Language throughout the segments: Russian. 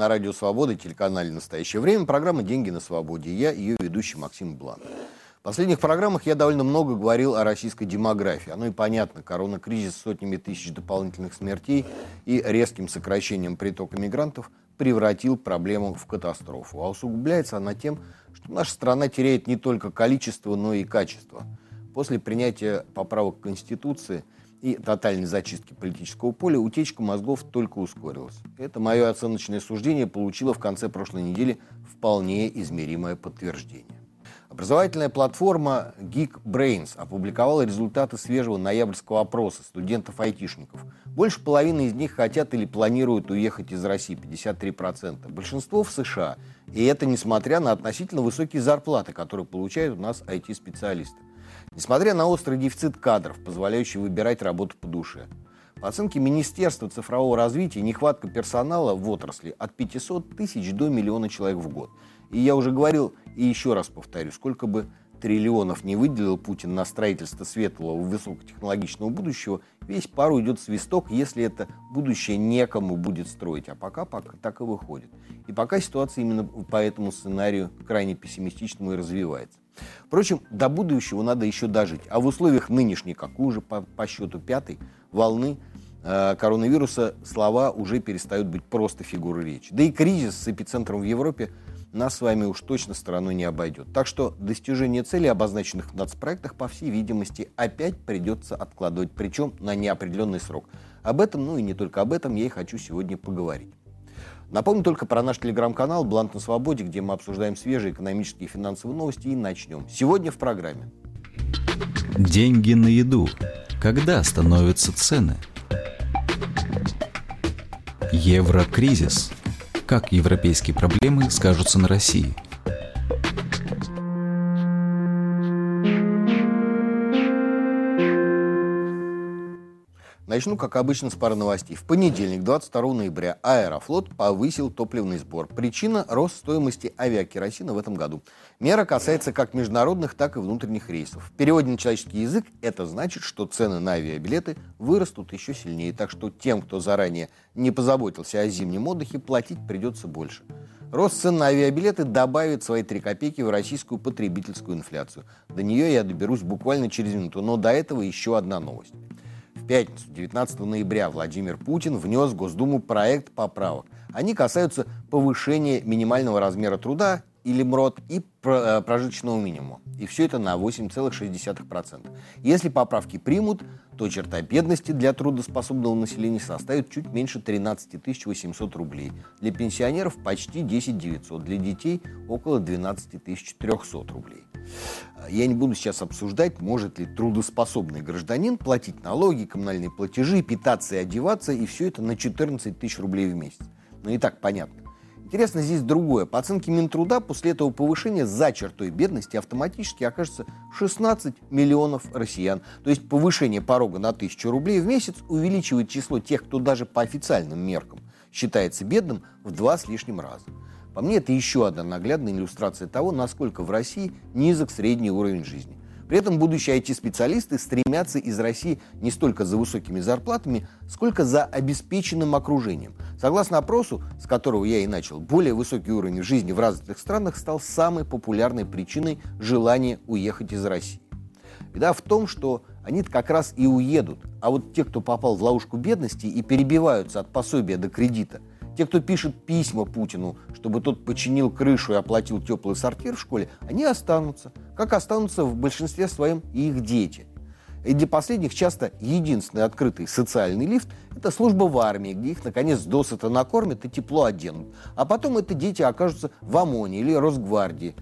на Радио Свобода, телеканале «Настоящее время». Программа «Деньги на свободе». Я ее ведущий Максим Блан. В последних программах я довольно много говорил о российской демографии. Оно и понятно. Корона-кризис с сотнями тысяч дополнительных смертей и резким сокращением притока мигрантов превратил проблему в катастрофу. А усугубляется она тем, что наша страна теряет не только количество, но и качество. После принятия поправок к Конституции и тотальной зачистки политического поля утечка мозгов только ускорилась. Это мое оценочное суждение получило в конце прошлой недели вполне измеримое подтверждение. Образовательная платформа Geekbrains опубликовала результаты свежего ноябрьского опроса студентов-айтишников. Больше половины из них хотят или планируют уехать из России, 53%. Большинство в США. И это несмотря на относительно высокие зарплаты, которые получают у нас IT-специалисты. Несмотря на острый дефицит кадров, позволяющий выбирать работу по душе. По оценке Министерства цифрового развития, нехватка персонала в отрасли от 500 тысяч до миллиона человек в год. И я уже говорил, и еще раз повторю, сколько бы триллионов не выделил Путин на строительство светлого высокотехнологичного будущего, весь пару уйдет свисток, если это будущее некому будет строить. А пока, пока так и выходит. И пока ситуация именно по этому сценарию крайне пессимистичному и развивается. Впрочем, до будущего надо еще дожить. А в условиях нынешней, какой уже по, по счету пятой волны э, коронавируса, слова уже перестают быть просто фигурой речи. Да и кризис с эпицентром в Европе нас с вами уж точно стороной не обойдет. Так что достижение целей, обозначенных в нацпроектах, по всей видимости, опять придется откладывать, причем на неопределенный срок. Об этом, ну и не только об этом, я и хочу сегодня поговорить. Напомню только про наш телеграм-канал «Блант на свободе», где мы обсуждаем свежие экономические и финансовые новости. И начнем. Сегодня в программе. Деньги на еду. Когда становятся цены? Еврокризис. Как европейские проблемы скажутся на России – Начну, как обычно, с пары новостей. В понедельник, 22 ноября, Аэрофлот повысил топливный сбор. Причина – рост стоимости авиакеросина в этом году. Мера касается как международных, так и внутренних рейсов. В переводе на человеческий язык это значит, что цены на авиабилеты вырастут еще сильнее. Так что тем, кто заранее не позаботился о зимнем отдыхе, платить придется больше. Рост цен на авиабилеты добавит свои 3 копейки в российскую потребительскую инфляцию. До нее я доберусь буквально через минуту, но до этого еще одна новость. Пятницу, 19 ноября, Владимир Путин внес в Госдуму проект поправок. Они касаются повышения минимального размера труда или МРОД и э, прожиточного минимума. И все это на 8,6%. Если поправки примут, то черта бедности для трудоспособного населения составит чуть меньше 13 800 рублей. Для пенсионеров почти 10 900, для детей около 12 300 рублей. Я не буду сейчас обсуждать, может ли трудоспособный гражданин платить налоги, коммунальные платежи, питаться и одеваться, и все это на 14 тысяч рублей в месяц. Но и так понятно. Интересно здесь другое. По оценке Минтруда, после этого повышения за чертой бедности автоматически окажется 16 миллионов россиян. То есть повышение порога на 1000 рублей в месяц увеличивает число тех, кто даже по официальным меркам считается бедным, в два с лишним раза. По мне, это еще одна наглядная иллюстрация того, насколько в России низок средний уровень жизни. При этом будущие IT-специалисты стремятся из России не столько за высокими зарплатами, сколько за обеспеченным окружением. Согласно опросу, с которого я и начал, более высокий уровень жизни в развитых странах стал самой популярной причиной желания уехать из России. Беда в том, что они как раз и уедут, а вот те, кто попал в ловушку бедности и перебиваются от пособия до кредита, те, кто пишет письма Путину, чтобы тот починил крышу и оплатил теплый сортир в школе, они останутся, как останутся в большинстве своем и их дети. И для последних часто единственный открытый социальный лифт – это служба в армии, где их, наконец, досыта накормят и тепло оденут. А потом эти дети окажутся в ОМОНе или Росгвардии.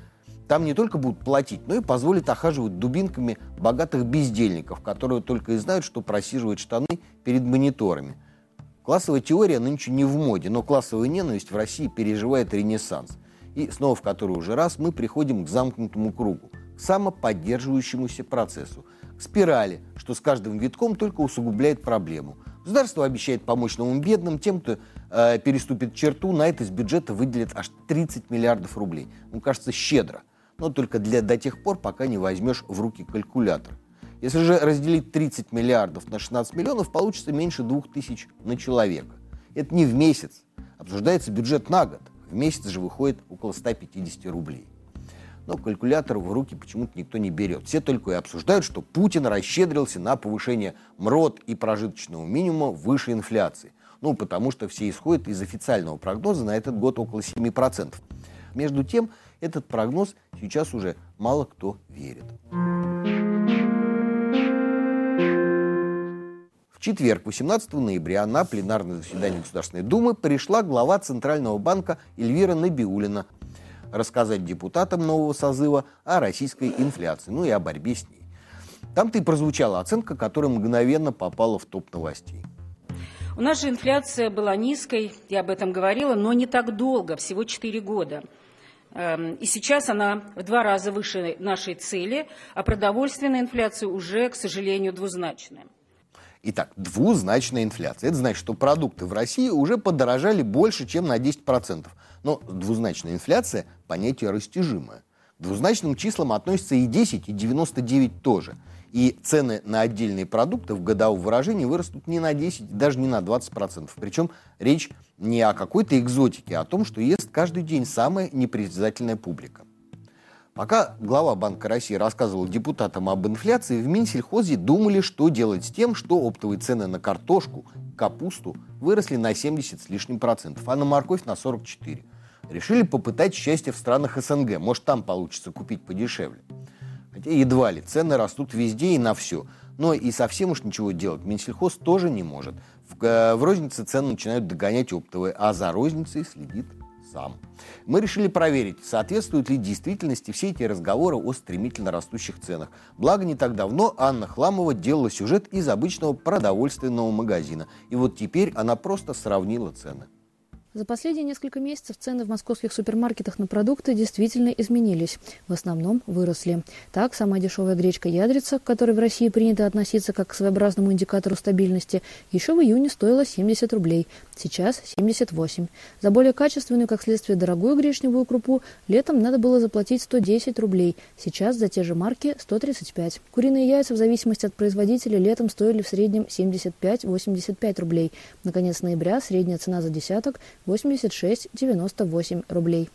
Там не только будут платить, но и позволят охаживать дубинками богатых бездельников, которые только и знают, что просиживают штаны перед мониторами – Классовая теория нынче не в моде, но классовая ненависть в России переживает ренессанс. И снова в который уже раз мы приходим к замкнутому кругу, к самоподдерживающемуся процессу, к спирали, что с каждым витком только усугубляет проблему. Государство обещает помочь новым бедным, тем, кто э, переступит черту, на это из бюджета выделит аж 30 миллиардов рублей. Ну, кажется, щедро. Но только для, до тех пор, пока не возьмешь в руки калькулятор. Если же разделить 30 миллиардов на 16 миллионов, получится меньше 2000 на человека. Это не в месяц, Обсуждается бюджет на год. В месяц же выходит около 150 рублей. Но калькулятор в руки почему-то никто не берет. Все только и обсуждают, что Путин расщедрился на повышение МРОД и прожиточного минимума выше инфляции. Ну, потому что все исходят из официального прогноза на этот год около 7%. Между тем, этот прогноз сейчас уже мало кто верит. В четверг, 18 ноября, на пленарное заседание Государственной Думы пришла глава Центрального банка Эльвира Набиулина рассказать депутатам нового созыва о российской инфляции, ну и о борьбе с ней. Там-то и прозвучала оценка, которая мгновенно попала в топ новостей. У нас же инфляция была низкой, я об этом говорила, но не так долго, всего 4 года. Эм, и сейчас она в два раза выше нашей цели, а продовольственная инфляция уже, к сожалению, двузначная. Итак, двузначная инфляция. Это значит, что продукты в России уже подорожали больше, чем на 10%. Но двузначная инфляция – понятие растяжимое. К двузначным числам относятся и 10, и 99 тоже. И цены на отдельные продукты в годовом выражении вырастут не на 10, даже не на 20%. Причем речь не о какой-то экзотике, а о том, что ест каждый день самая непритязательная публика. Пока глава Банка России рассказывал депутатам об инфляции, в Минсельхозе думали, что делать с тем, что оптовые цены на картошку, капусту выросли на 70 с лишним процентов, а на морковь на 44. Решили попытать счастье в странах СНГ. Может, там получится купить подешевле. Хотя едва ли. Цены растут везде и на все. Но и совсем уж ничего делать Минсельхоз тоже не может. В, э, в рознице цены начинают догонять оптовые, а за розницей следит сам. Мы решили проверить, соответствуют ли действительности все эти разговоры о стремительно растущих ценах. Благо, не так давно Анна Хламова делала сюжет из обычного продовольственного магазина. И вот теперь она просто сравнила цены. За последние несколько месяцев цены в московских супермаркетах на продукты действительно изменились. В основном выросли. Так, самая дешевая гречка ядрица, к которой в России принято относиться как к своеобразному индикатору стабильности, еще в июне стоила 70 рублей. Сейчас 78. За более качественную, как следствие, дорогую гречневую крупу летом надо было заплатить 110 рублей. Сейчас за те же марки 135. Куриные яйца в зависимости от производителя летом стоили в среднем 75-85 рублей. Наконец ноября средняя цена за десяток 86-98 рублей.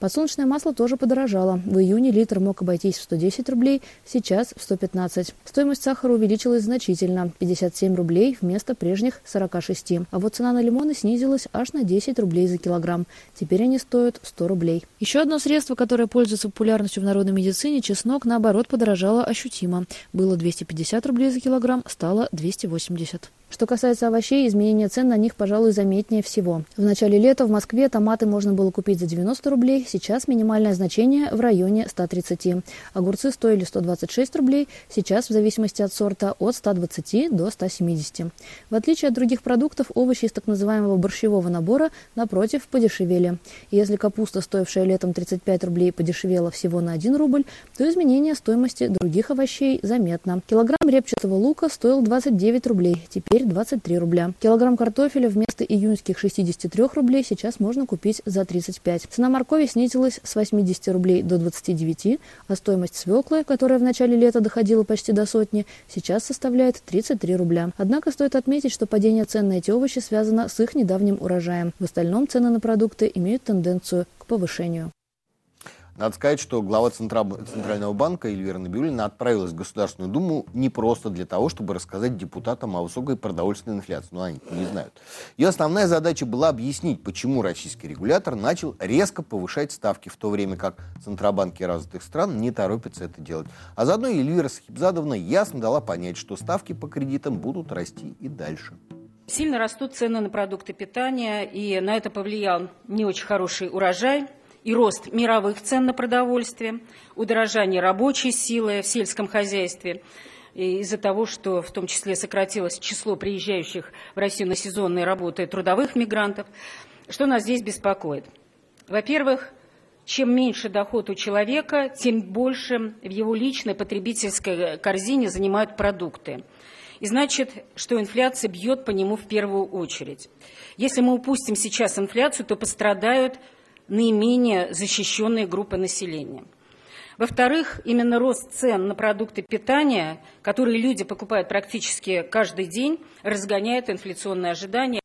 Подсолнечное масло тоже подорожало. В июне литр мог обойтись в 110 рублей, сейчас в 115. Стоимость сахара увеличилась значительно – 57 рублей вместо прежних 46. А вот цена на лимоны снизилась аж на 10 рублей за килограмм. Теперь они стоят 100 рублей. Еще одно средство, которое пользуется популярностью в народной медицине – чеснок, наоборот, подорожало ощутимо. Было 250 рублей за килограмм, стало 280. Что касается овощей, изменение цен на них, пожалуй, заметнее всего. В начале лета в Москве томаты можно было купить за 90 рублей, сейчас минимальное значение в районе 130. Огурцы стоили 126 рублей, сейчас в зависимости от сорта от 120 до 170. В отличие от других продуктов, овощи из так называемого борщевого набора, напротив, подешевели. если капуста, стоившая летом 35 рублей, подешевела всего на 1 рубль, то изменение стоимости других овощей заметно. Килограмм репчатого лука стоил 29 рублей, теперь теперь 23 рубля. Килограмм картофеля вместо июньских 63 рублей сейчас можно купить за 35. Цена моркови снизилась с 80 рублей до 29, а стоимость свеклы, которая в начале лета доходила почти до сотни, сейчас составляет 33 рубля. Однако стоит отметить, что падение цен на эти овощи связано с их недавним урожаем. В остальном цены на продукты имеют тенденцию к повышению. Надо сказать, что глава Центрального банка Эльвира Набиулина отправилась в Государственную Думу не просто для того, чтобы рассказать депутатам о высокой продовольственной инфляции. Ну, они не знают. Ее основная задача была объяснить, почему российский регулятор начал резко повышать ставки, в то время как Центробанки развитых стран не торопятся это делать. А заодно Эльвира Сахибзадовна ясно дала понять, что ставки по кредитам будут расти и дальше. Сильно растут цены на продукты питания, и на это повлиял не очень хороший урожай – и рост мировых цен на продовольствие, удорожание рабочей силы в сельском хозяйстве из-за того, что в том числе сократилось число приезжающих в Россию на сезонные работы трудовых мигрантов. Что нас здесь беспокоит? Во-первых, чем меньше доход у человека, тем больше в его личной потребительской корзине занимают продукты. И значит, что инфляция бьет по нему в первую очередь. Если мы упустим сейчас инфляцию, то пострадают наименее защищенные группы населения. Во-вторых, именно рост цен на продукты питания, которые люди покупают практически каждый день, разгоняет инфляционные ожидания.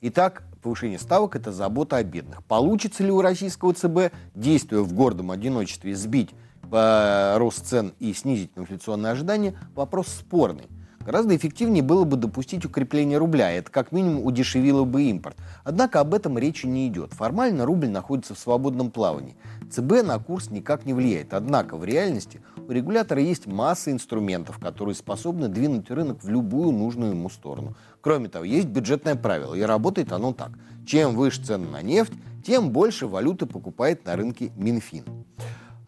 Итак, повышение ставок – это забота о бедных. Получится ли у российского ЦБ, действуя в гордом одиночестве, сбить э, рост цен и снизить инфляционные ожидания – вопрос спорный. Гораздо эффективнее было бы допустить укрепление рубля, это как минимум удешевило бы импорт. Однако об этом речи не идет. Формально рубль находится в свободном плавании. ЦБ на курс никак не влияет. Однако в реальности у регулятора есть масса инструментов, которые способны двинуть рынок в любую нужную ему сторону. Кроме того, есть бюджетное правило, и работает оно так. Чем выше цены на нефть, тем больше валюты покупает на рынке Минфин.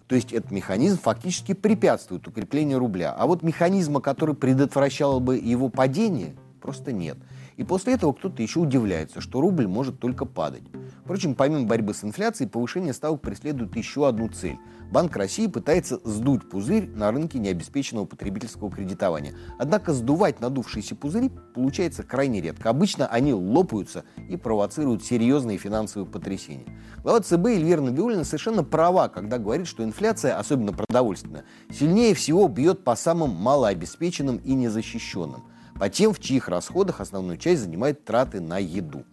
То есть этот механизм фактически препятствует укреплению рубля. А вот механизма, который предотвращал бы его падение, просто нет. И после этого кто-то еще удивляется, что рубль может только падать. Впрочем, помимо борьбы с инфляцией, повышение ставок преследует еще одну цель. Банк России пытается сдуть пузырь на рынке необеспеченного потребительского кредитования. Однако сдувать надувшиеся пузыри получается крайне редко. Обычно они лопаются и провоцируют серьезные финансовые потрясения. Глава ЦБ Эльвира Набиулина совершенно права, когда говорит, что инфляция, особенно продовольственная, сильнее всего бьет по самым малообеспеченным и незащищенным – по тем, в чьих расходах основную часть занимает траты на еду.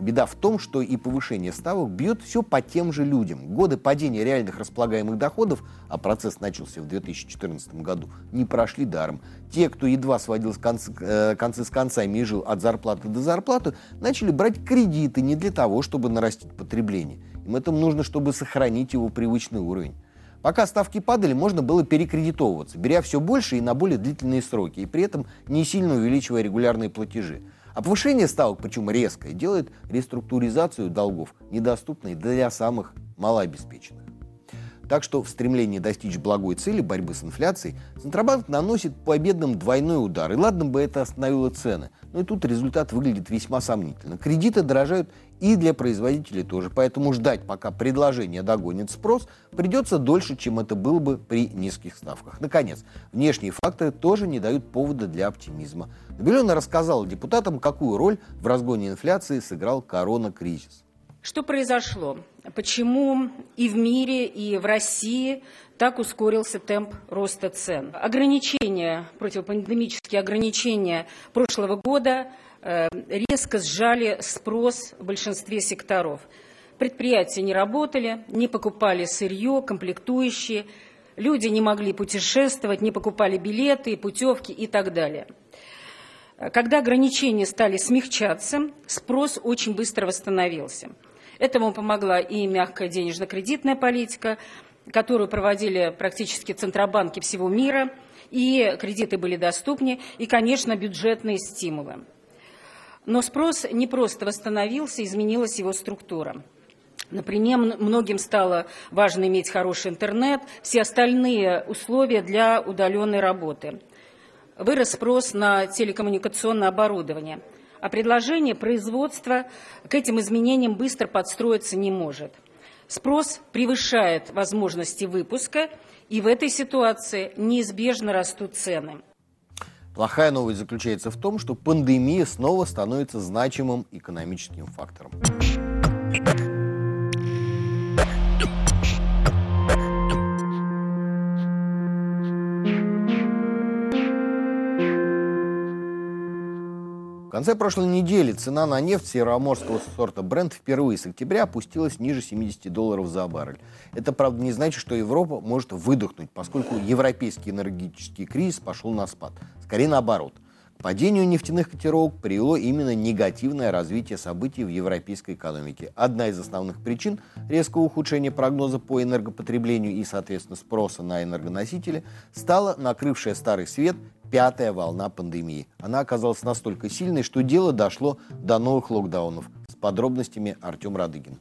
Беда в том, что и повышение ставок бьет все по тем же людям. Годы падения реальных располагаемых доходов, а процесс начался в 2014 году, не прошли даром. Те, кто едва сводил концы, э, концы с концами и жил от зарплаты до зарплаты, начали брать кредиты не для того, чтобы нарастить потребление. Им это нужно, чтобы сохранить его привычный уровень. Пока ставки падали, можно было перекредитовываться, беря все больше и на более длительные сроки, и при этом не сильно увеличивая регулярные платежи. А повышение ставок, причем резкое, делает реструктуризацию долгов недоступной для самых малообеспеченных. Так что в стремлении достичь благой цели борьбы с инфляцией Центробанк наносит по бедным двойной удар. И ладно бы это остановило цены, но и тут результат выглядит весьма сомнительно. Кредиты дорожают и для производителей тоже, поэтому ждать, пока предложение догонит спрос, придется дольше, чем это было бы при низких ставках. Наконец, внешние факторы тоже не дают повода для оптимизма. Набелена рассказала депутатам, какую роль в разгоне инфляции сыграл корона-кризис. Что произошло? Почему и в мире, и в России так ускорился темп роста цен? Ограничения, противопандемические ограничения прошлого года резко сжали спрос в большинстве секторов. Предприятия не работали, не покупали сырье, комплектующие, люди не могли путешествовать, не покупали билеты, путевки и так далее. Когда ограничения стали смягчаться, спрос очень быстро восстановился – Этому помогла и мягкая денежно-кредитная политика, которую проводили практически центробанки всего мира, и кредиты были доступнее, и, конечно, бюджетные стимулы. Но спрос не просто восстановился, изменилась его структура. Например, многим стало важно иметь хороший интернет, все остальные условия для удаленной работы. Вырос спрос на телекоммуникационное оборудование – а предложение производства к этим изменениям быстро подстроиться не может. Спрос превышает возможности выпуска, и в этой ситуации неизбежно растут цены. Плохая новость заключается в том, что пандемия снова становится значимым экономическим фактором. В конце прошлой недели цена на нефть североморского сорта Brent впервые с октября опустилась ниже 70 долларов за баррель. Это, правда, не значит, что Европа может выдохнуть, поскольку европейский энергетический кризис пошел на спад. Скорее наоборот. К падению нефтяных котировок привело именно негативное развитие событий в европейской экономике. Одна из основных причин резкого ухудшения прогноза по энергопотреблению и, соответственно, спроса на энергоносители стала накрывшая старый свет пятая волна пандемии. Она оказалась настолько сильной, что дело дошло до новых локдаунов. С подробностями Артем Радыгин.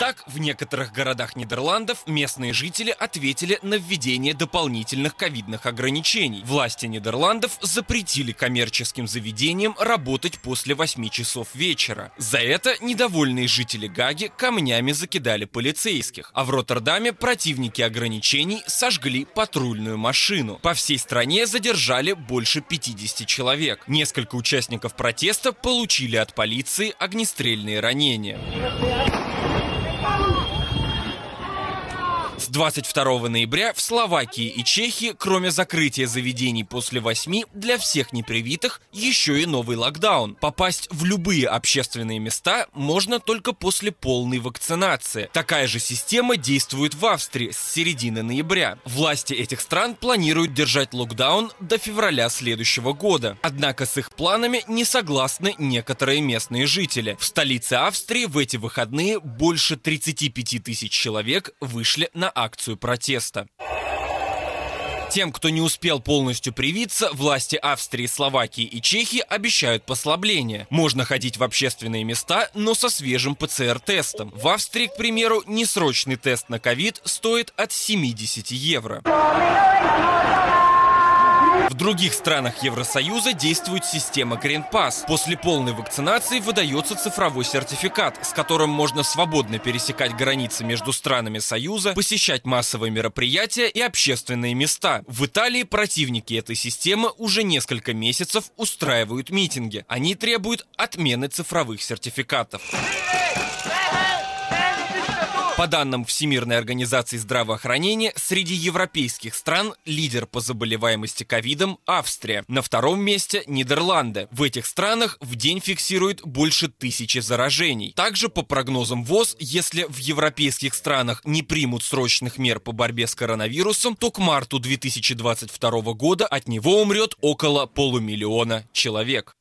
Так, в некоторых городах Нидерландов местные жители ответили на введение дополнительных ковидных ограничений. Власти Нидерландов запретили коммерческим заведениям работать после 8 часов вечера. За это недовольные жители Гаги камнями закидали полицейских. А в Роттердаме противники ограничений сожгли патрульную машину. По всей стране задержали больше 50 человек. Несколько участников протеста получили от полиции огнестрельные ранения. 22 ноября в Словакии и Чехии, кроме закрытия заведений после 8, для всех непривитых еще и новый локдаун. Попасть в любые общественные места можно только после полной вакцинации. Такая же система действует в Австрии с середины ноября. Власти этих стран планируют держать локдаун до февраля следующего года. Однако с их планами не согласны некоторые местные жители. В столице Австрии в эти выходные больше 35 тысяч человек вышли на акцию протеста. Тем, кто не успел полностью привиться, власти Австрии, Словакии и Чехии обещают послабление. Можно ходить в общественные места, но со свежим ПЦР-тестом. В Австрии, к примеру, несрочный тест на ковид стоит от 70 евро. В других странах Евросоюза действует система Green Pass. После полной вакцинации выдается цифровой сертификат, с которым можно свободно пересекать границы между странами Союза, посещать массовые мероприятия и общественные места. В Италии противники этой системы уже несколько месяцев устраивают митинги. Они требуют отмены цифровых сертификатов. По данным Всемирной организации здравоохранения, среди европейских стран лидер по заболеваемости ковидом – Австрия. На втором месте – Нидерланды. В этих странах в день фиксируют больше тысячи заражений. Также, по прогнозам ВОЗ, если в европейских странах не примут срочных мер по борьбе с коронавирусом, то к марту 2022 года от него умрет около полумиллиона человек.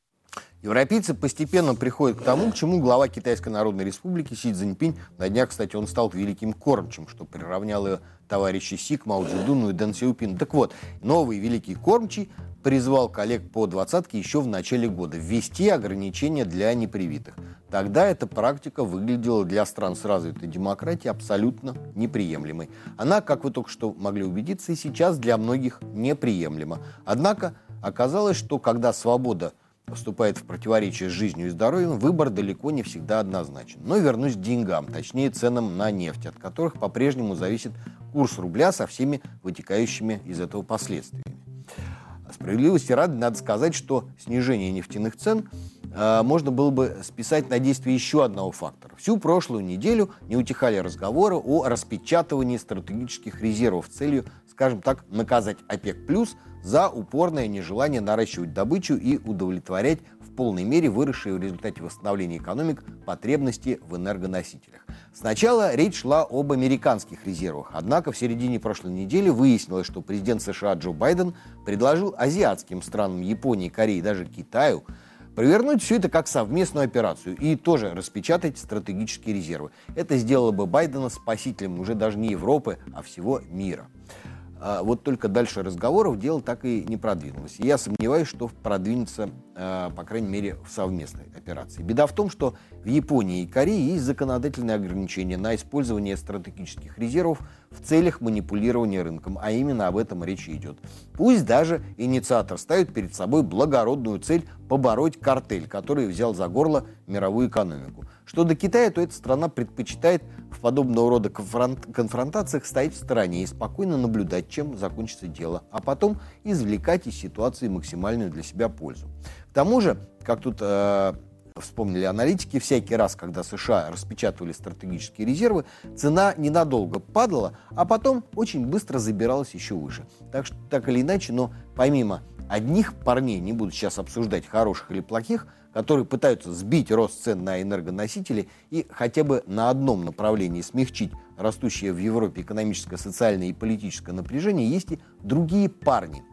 Европейцы постепенно приходят к тому, к чему глава Китайской Народной Республики Си Цзиньпинь, на днях, кстати, он стал великим кормчим, что приравнял ее товарищи к Мао Цзэдуну и Дэн Сяопину. Так вот, новый великий кормчий призвал коллег по двадцатке еще в начале года ввести ограничения для непривитых. Тогда эта практика выглядела для стран с развитой демократией абсолютно неприемлемой. Она, как вы только что могли убедиться, и сейчас для многих неприемлема. Однако оказалось, что когда свобода – вступает в противоречие с жизнью и здоровьем, выбор далеко не всегда однозначен. Но вернусь к деньгам, точнее ценам на нефть, от которых по-прежнему зависит курс рубля со всеми вытекающими из этого последствиями. Справедливости ради надо сказать, что снижение нефтяных цен э, можно было бы списать на действие еще одного фактора. Всю прошлую неделю не утихали разговоры о распечатывании стратегических резервов с целью, скажем так, наказать ОПЕК+, за упорное нежелание наращивать добычу и удовлетворять в полной мере выросшие в результате восстановления экономик потребности в энергоносителях. Сначала речь шла об американских резервах, однако в середине прошлой недели выяснилось, что президент США Джо Байден предложил азиатским странам Японии, Кореи и даже Китаю провернуть все это как совместную операцию и тоже распечатать стратегические резервы. Это сделало бы Байдена спасителем уже даже не Европы, а всего мира. А вот только дальше разговоров дело так и не продвинулось. И я сомневаюсь, что продвинется, а, по крайней мере, в совместной операции. Беда в том, что в Японии и Корее есть законодательные ограничения на использование стратегических резервов в целях манипулирования рынком, а именно об этом речь идет. Пусть даже инициатор ставит перед собой благородную цель побороть картель, который взял за горло мировую экономику. Что до Китая, то эта страна предпочитает в подобного рода конфронтациях стоять в стороне и спокойно наблюдать, чем закончится дело, а потом извлекать из ситуации максимальную для себя пользу. К тому же, как тут э, вспомнили аналитики, всякий раз, когда США распечатывали стратегические резервы, цена ненадолго падала, а потом очень быстро забиралась еще выше. Так что, так или иначе, но помимо одних парней, не буду сейчас обсуждать хороших или плохих, которые пытаются сбить рост цен на энергоносители и хотя бы на одном направлении смягчить растущее в Европе экономическое, социальное и политическое напряжение, есть и другие парни.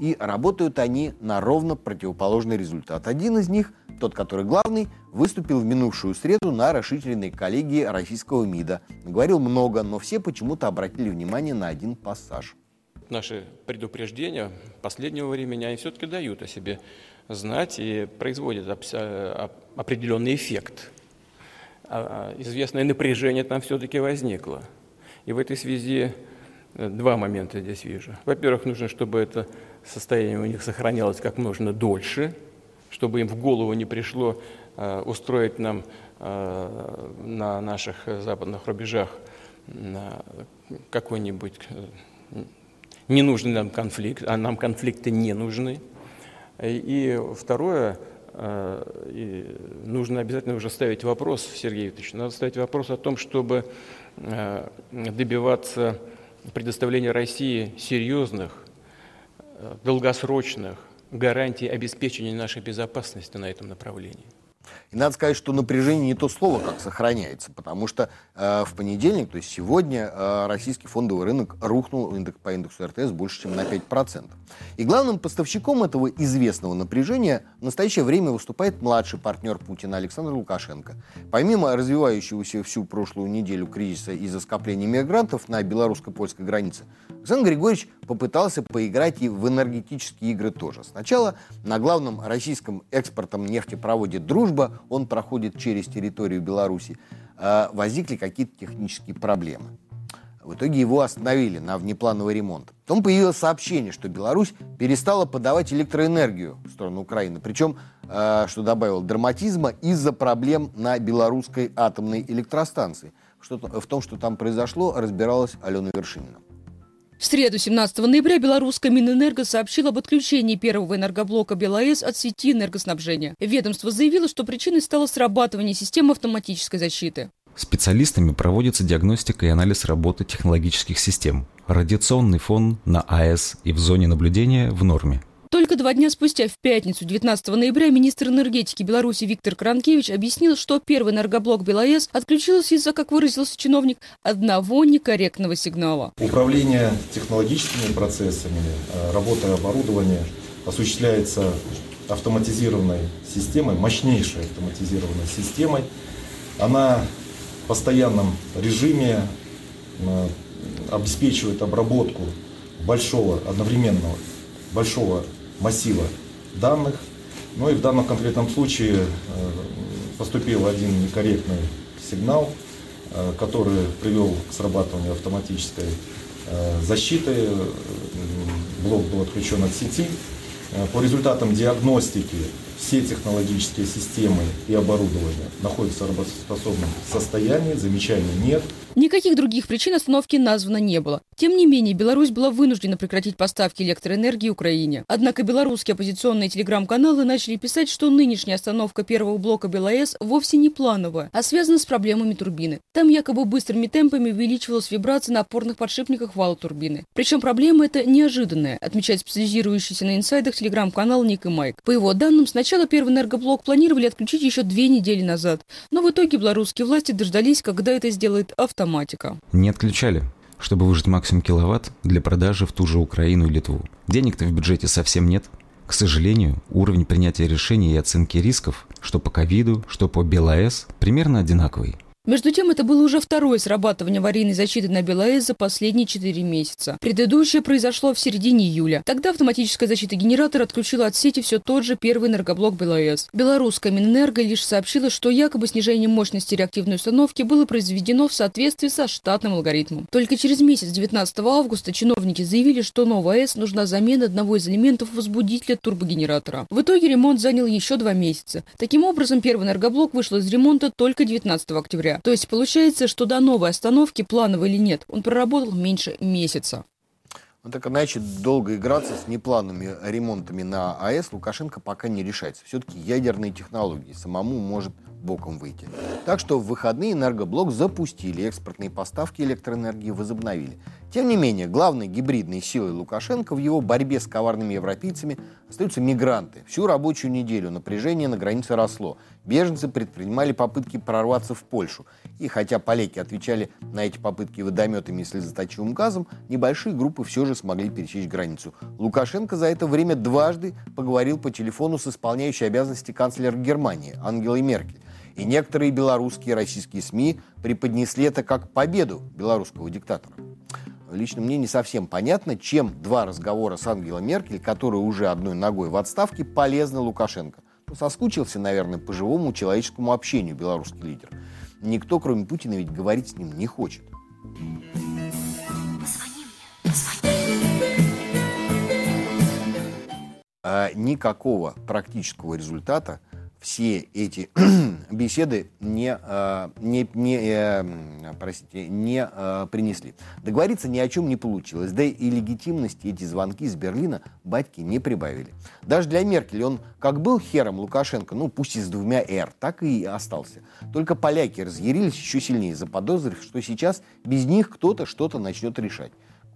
И работают они на ровно противоположный результат. Один из них, тот, который главный, выступил в минувшую среду на расширенной коллегии российского МИДа. Говорил много, но все почему-то обратили внимание на один пассаж. Наши предупреждения последнего времени, они все-таки дают о себе знать и производит определенный эффект. А, а, известное напряжение там все-таки возникло. И в этой связи э, два момента здесь вижу. Во-первых, нужно, чтобы это состояние у них сохранялось как можно дольше, чтобы им в голову не пришло э, устроить нам э, на наших западных рубежах какой-нибудь ненужный нам конфликт, а нам конфликты не нужны – и второе, э, и нужно обязательно уже ставить вопрос, Сергей Викторович, надо ставить вопрос о том, чтобы э, добиваться предоставления России серьезных, долгосрочных гарантий обеспечения нашей безопасности на этом направлении. И надо сказать, что напряжение не то слово, как сохраняется, потому что э, в понедельник, то есть сегодня, э, российский фондовый рынок рухнул индекс, по индексу РТС больше, чем на 5%. И главным поставщиком этого известного напряжения в настоящее время выступает младший партнер Путина Александр Лукашенко. Помимо развивающегося всю прошлую неделю кризиса из-за скопления мигрантов на белорусско-польской границе, Александр Григорьевич попытался поиграть и в энергетические игры тоже. Сначала на главном российском экспортом нефтепроводе «Дружба» он проходит через территорию Беларуси, э, возникли какие-то технические проблемы. В итоге его остановили на внеплановый ремонт. Потом появилось сообщение, что Беларусь перестала подавать электроэнергию в сторону Украины. Причем, э, что добавил драматизма, из-за проблем на белорусской атомной электростанции. Что в том, что там произошло, разбиралась Алена Вершинина. В среду, 17 ноября, белорусская Минэнерго сообщила об отключении первого энергоблока БелАЭС от сети энергоснабжения. Ведомство заявило, что причиной стало срабатывание системы автоматической защиты. Специалистами проводится диагностика и анализ работы технологических систем. Радиационный фон на АЭС и в зоне наблюдения в норме. Только два дня спустя, в пятницу, 19 ноября, министр энергетики Беларуси Виктор Кранкевич объяснил, что первый энергоблок БелАЭС отключился из-за, как выразился чиновник, одного некорректного сигнала. Управление технологическими процессами, э, работа оборудования осуществляется автоматизированной системой, мощнейшей автоматизированной системой. Она в постоянном режиме э, обеспечивает обработку большого одновременного большого массива данных. Ну и в данном конкретном случае э, поступил один некорректный сигнал, э, который привел к срабатыванию автоматической э, защиты. Блок был отключен от сети. По результатам диагностики все технологические системы и оборудование находятся в работоспособном состоянии, замечаний нет. Никаких других причин остановки названо не было. Тем не менее, Беларусь была вынуждена прекратить поставки электроэнергии Украине. Однако белорусские оппозиционные телеграм-каналы начали писать, что нынешняя остановка первого блока БелАЭС вовсе не плановая, а связана с проблемами турбины. Там якобы быстрыми темпами увеличивалась вибрация на опорных подшипниках вала турбины. Причем проблема эта неожиданная, отмечает специализирующийся на инсайдах телеграм-канал Ник и Майк. По его данным, сначала первый энергоблок планировали отключить еще две недели назад, но в итоге белорусские власти дождались, когда это сделает автомат автоматика. Не отключали, чтобы выжать максимум киловатт для продажи в ту же Украину и Литву. Денег-то в бюджете совсем нет. К сожалению, уровень принятия решений и оценки рисков, что по ковиду, что по БелАЭС, примерно одинаковый. Между тем, это было уже второе срабатывание аварийной защиты на БелАЭС за последние 4 месяца. Предыдущее произошло в середине июля. Тогда автоматическая защита генератора отключила от сети все тот же первый энергоблок БелАЭС. Белорусская Минэнерго лишь сообщила, что якобы снижение мощности реактивной установки было произведено в соответствии со штатным алгоритмом. Только через месяц, 19 августа, чиновники заявили, что новой АЭС нужна замена одного из элементов возбудителя турбогенератора. В итоге ремонт занял еще два месяца. Таким образом, первый энергоблок вышел из ремонта только 19 октября октября. То есть получается, что до новой остановки, плановой или нет, он проработал меньше месяца. Ну, так иначе долго играться с неплановыми ремонтами на АЭС Лукашенко пока не решается. Все-таки ядерные технологии самому может боком выйти. Так что в выходные энергоблок запустили, экспортные поставки электроэнергии возобновили. Тем не менее, главной гибридной силой Лукашенко в его борьбе с коварными европейцами остаются мигранты. Всю рабочую неделю напряжение на границе росло. Беженцы предпринимали попытки прорваться в Польшу. И хотя поляки отвечали на эти попытки водометами и слезоточивым газом, небольшие группы все же смогли пересечь границу. Лукашенко за это время дважды поговорил по телефону с исполняющей обязанности канцлера Германии Ангелой Меркель. И некоторые белорусские и российские СМИ преподнесли это как победу белорусского диктатора лично мне не совсем понятно, чем два разговора с Ангелой Меркель, которая уже одной ногой в отставке, полезны Лукашенко. Соскучился, наверное, по живому человеческому общению белорусский лидер. Никто, кроме Путина, ведь говорить с ним не хочет. А никакого практического результата все эти беседы не, э, не, не, э, простите, не э, принесли. Договориться ни о чем не получилось, да и легитимности эти звонки из Берлина батьки не прибавили. Даже для Меркель он как был хером Лукашенко, ну пусть и с двумя «р», так и остался. Только поляки разъярились еще сильнее, заподозрив, что сейчас без них кто-то что-то начнет решать.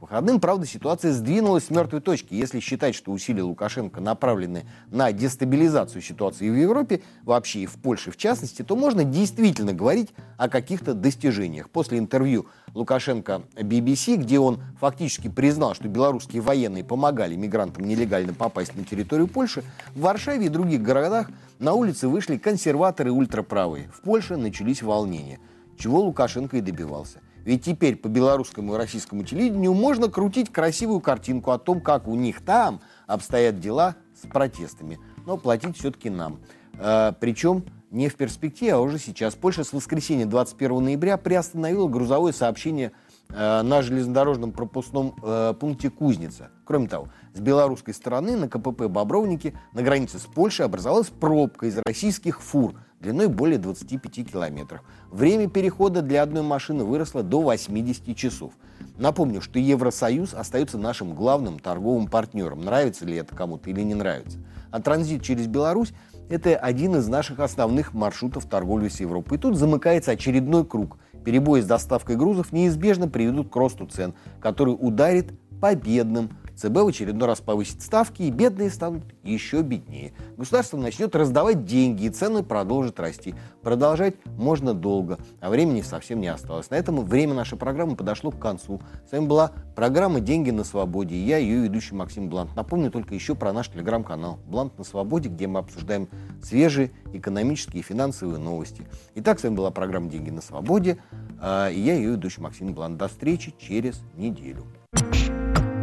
Выходным, правда, ситуация сдвинулась с мертвой точки. Если считать, что усилия Лукашенко направлены на дестабилизацию ситуации в Европе, вообще и в Польше в частности, то можно действительно говорить о каких-то достижениях. После интервью Лукашенко BBC, где он фактически признал, что белорусские военные помогали мигрантам нелегально попасть на территорию Польши, в Варшаве и других городах на улицы вышли консерваторы ультраправые. В Польше начались волнения, чего Лукашенко и добивался. Ведь теперь по белорусскому и российскому телевидению можно крутить красивую картинку о том, как у них там обстоят дела с протестами. Но платить все-таки нам. Э, причем не в перспективе, а уже сейчас. Польша с воскресенья 21 ноября приостановила грузовое сообщение э, на железнодорожном пропускном э, пункте Кузница. Кроме того, с белорусской стороны на КПП Бобровники на границе с Польшей образовалась пробка из российских фур длиной более 25 километров. Время перехода для одной машины выросло до 80 часов. Напомню, что Евросоюз остается нашим главным торговым партнером. Нравится ли это кому-то или не нравится. А транзит через Беларусь – это один из наших основных маршрутов торговли с Европой. И тут замыкается очередной круг. Перебои с доставкой грузов неизбежно приведут к росту цен, который ударит по бедным ЦБ в очередной раз повысит ставки, и бедные станут еще беднее. Государство начнет раздавать деньги, и цены продолжат расти. Продолжать можно долго, а времени совсем не осталось. На этом время нашей программы подошло к концу. С вами была программа «Деньги на свободе», и я, ее ведущий Максим Блант. Напомню только еще про наш телеграм-канал «Блант на свободе», где мы обсуждаем свежие экономические и финансовые новости. Итак, с вами была программа «Деньги на свободе», а, и я, ее ведущий Максим Блант. До встречи через неделю.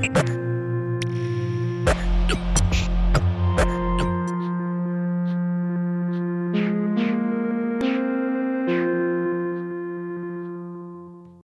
you